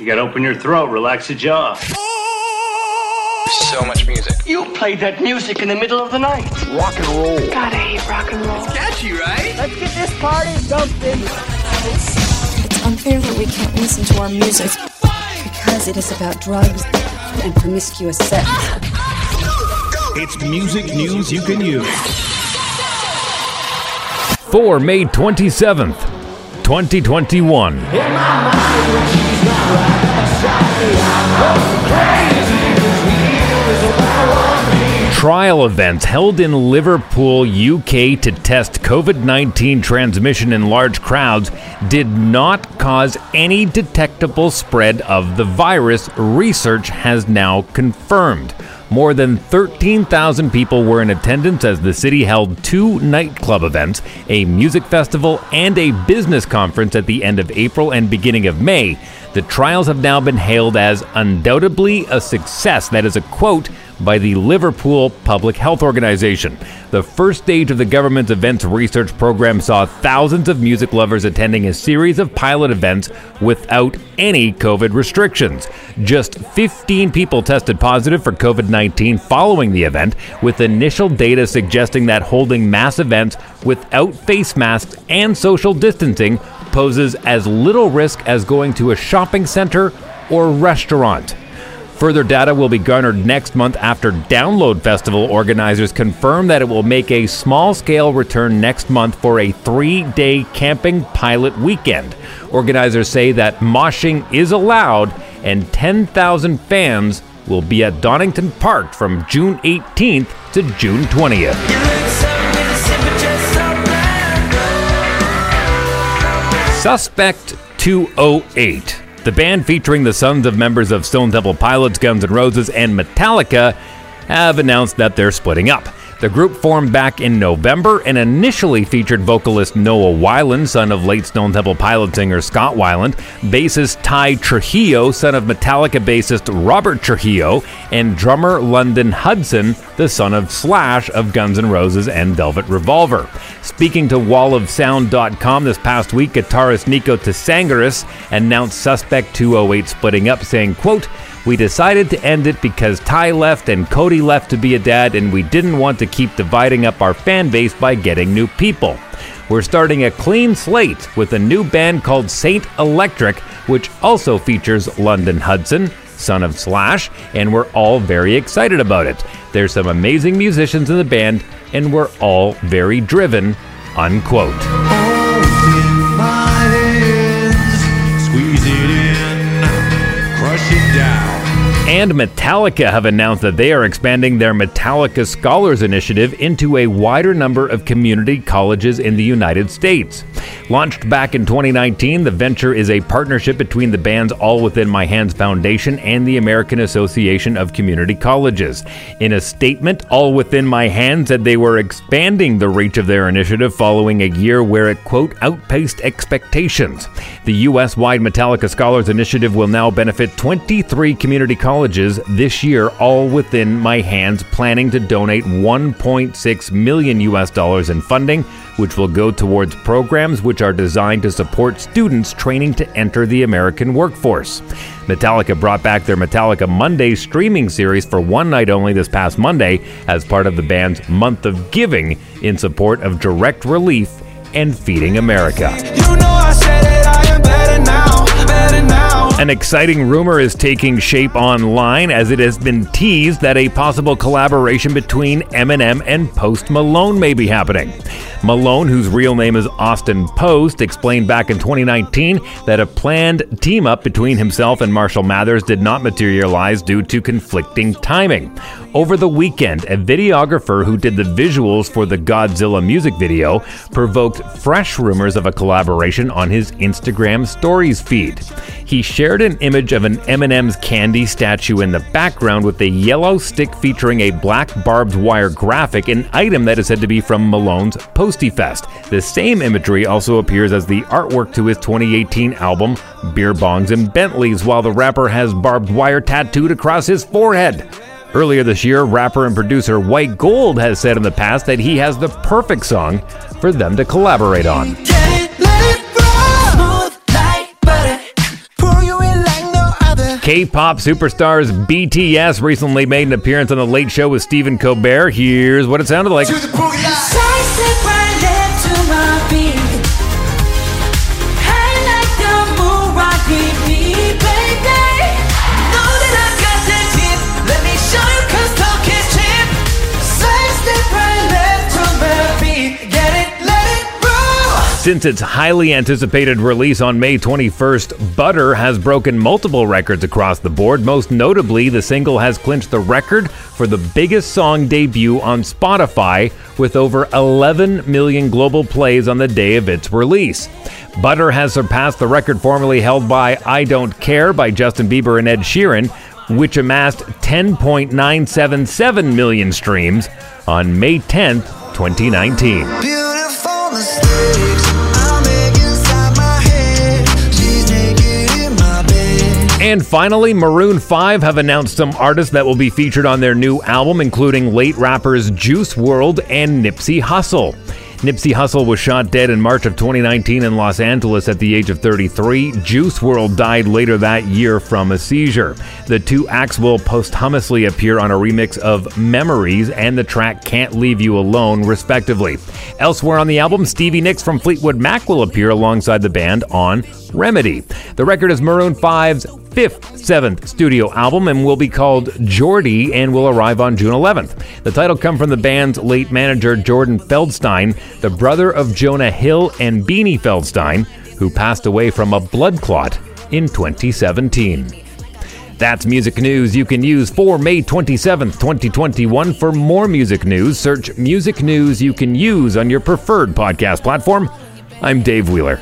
You gotta open your throat, relax your jaw. So much music. You played that music in the middle of the night. Rock and roll. God, I hate rock and roll. Catchy, right? Let's get this party jumping. It's unfair that we can't listen to our music because it is about drugs and promiscuous sex. It's music news you can use. For May 27th, 2021. Trial events held in Liverpool, UK to test COVID 19 transmission in large crowds did not cause any detectable spread of the virus, research has now confirmed. More than 13,000 people were in attendance as the city held two nightclub events, a music festival, and a business conference at the end of April and beginning of May. The trials have now been hailed as undoubtedly a success. That is a quote by the Liverpool Public Health Organization. The first stage of the government's events research program saw thousands of music lovers attending a series of pilot events without any COVID restrictions. Just 15 people tested positive for COVID 19 following the event, with initial data suggesting that holding mass events without face masks and social distancing poses as little risk as going to a shopping center or restaurant. Further data will be garnered next month after Download Festival organizers confirm that it will make a small scale return next month for a three day camping pilot weekend. Organizers say that moshing is allowed and 10,000 fans will be at Donington Park from June 18th to June 20th. Suspect 208. The band featuring the sons of members of Stone Temple Pilots, Guns N' Roses, and Metallica have announced that they're splitting up. The group formed back in November and initially featured vocalist Noah Weiland, son of late Stone Temple Pilot singer Scott Weiland, bassist Ty Trujillo, son of Metallica bassist Robert Trujillo, and drummer London Hudson, the son of Slash of Guns N' Roses and Velvet Revolver. Speaking to wallofsound.com this past week, guitarist Nico Tsangaris announced Suspect 208 splitting up, saying, quote, we decided to end it because Ty left and Cody left to be a dad, and we didn't want to keep dividing up our fan base by getting new people. We're starting a clean slate with a new band called Saint Electric, which also features London Hudson, son of Slash, and we're all very excited about it. There's some amazing musicians in the band, and we're all very driven. Unquote. And Metallica have announced that they are expanding their Metallica Scholars Initiative into a wider number of community colleges in the United States. Launched back in 2019, the venture is a partnership between the band's All Within My Hands Foundation and the American Association of Community Colleges. In a statement, All Within My Hands said they were expanding the reach of their initiative following a year where it, quote, outpaced expectations. The U.S. wide Metallica Scholars Initiative will now benefit 23 community colleges this year, all within my hands, planning to donate 1.6 million US dollars in funding, which will go towards programs which are designed to support students training to enter the American workforce. Metallica brought back their Metallica Monday streaming series for one night only this past Monday as part of the band's Month of Giving in support of direct relief and feeding America. You know An exciting rumor is taking shape online as it has been teased that a possible collaboration between Eminem and Post Malone may be happening. Malone, whose real name is Austin Post, explained back in 2019 that a planned team up between himself and Marshall Mathers did not materialize due to conflicting timing. Over the weekend, a videographer who did the visuals for the Godzilla music video provoked fresh rumors of a collaboration on his Instagram stories feed. He shared an image of an M&M's candy statue in the background with a yellow stick featuring a black barbed wire graphic, an item that is said to be from Malone's Posty Fest. The same imagery also appears as the artwork to his 2018 album Beer Bongs and Bentleys, while the rapper has barbed wire tattooed across his forehead. Earlier this year, rapper and producer White Gold has said in the past that he has the perfect song for them to collaborate on. K pop superstars BTS recently made an appearance on The Late Show with Stephen Colbert. Here's what it sounded like. Since its highly anticipated release on May 21st, Butter has broken multiple records across the board. Most notably, the single has clinched the record for the biggest song debut on Spotify with over 11 million global plays on the day of its release. Butter has surpassed the record formerly held by I Don't Care by Justin Bieber and Ed Sheeran, which amassed 10.977 million streams on May 10th, 2019. And finally, Maroon 5 have announced some artists that will be featured on their new album, including late rappers Juice WRLD and Nipsey Hussle. Nipsey Hussle was shot dead in March of 2019 in Los Angeles at the age of 33. Juice WRLD died later that year from a seizure. The two acts will posthumously appear on a remix of Memories and the track Can't Leave You Alone, respectively. Elsewhere on the album, Stevie Nicks from Fleetwood Mac will appear alongside the band on Remedy. The record is Maroon 5's fifth, seventh studio album and will be called Jordi and will arrive on June 11th. The title comes from the band's late manager Jordan Feldstein, the brother of Jonah Hill and Beanie Feldstein, who passed away from a blood clot in 2017. That's music news you can use for May 27th, 2021. For more music news, search music news you can use on your preferred podcast platform. I'm Dave Wheeler.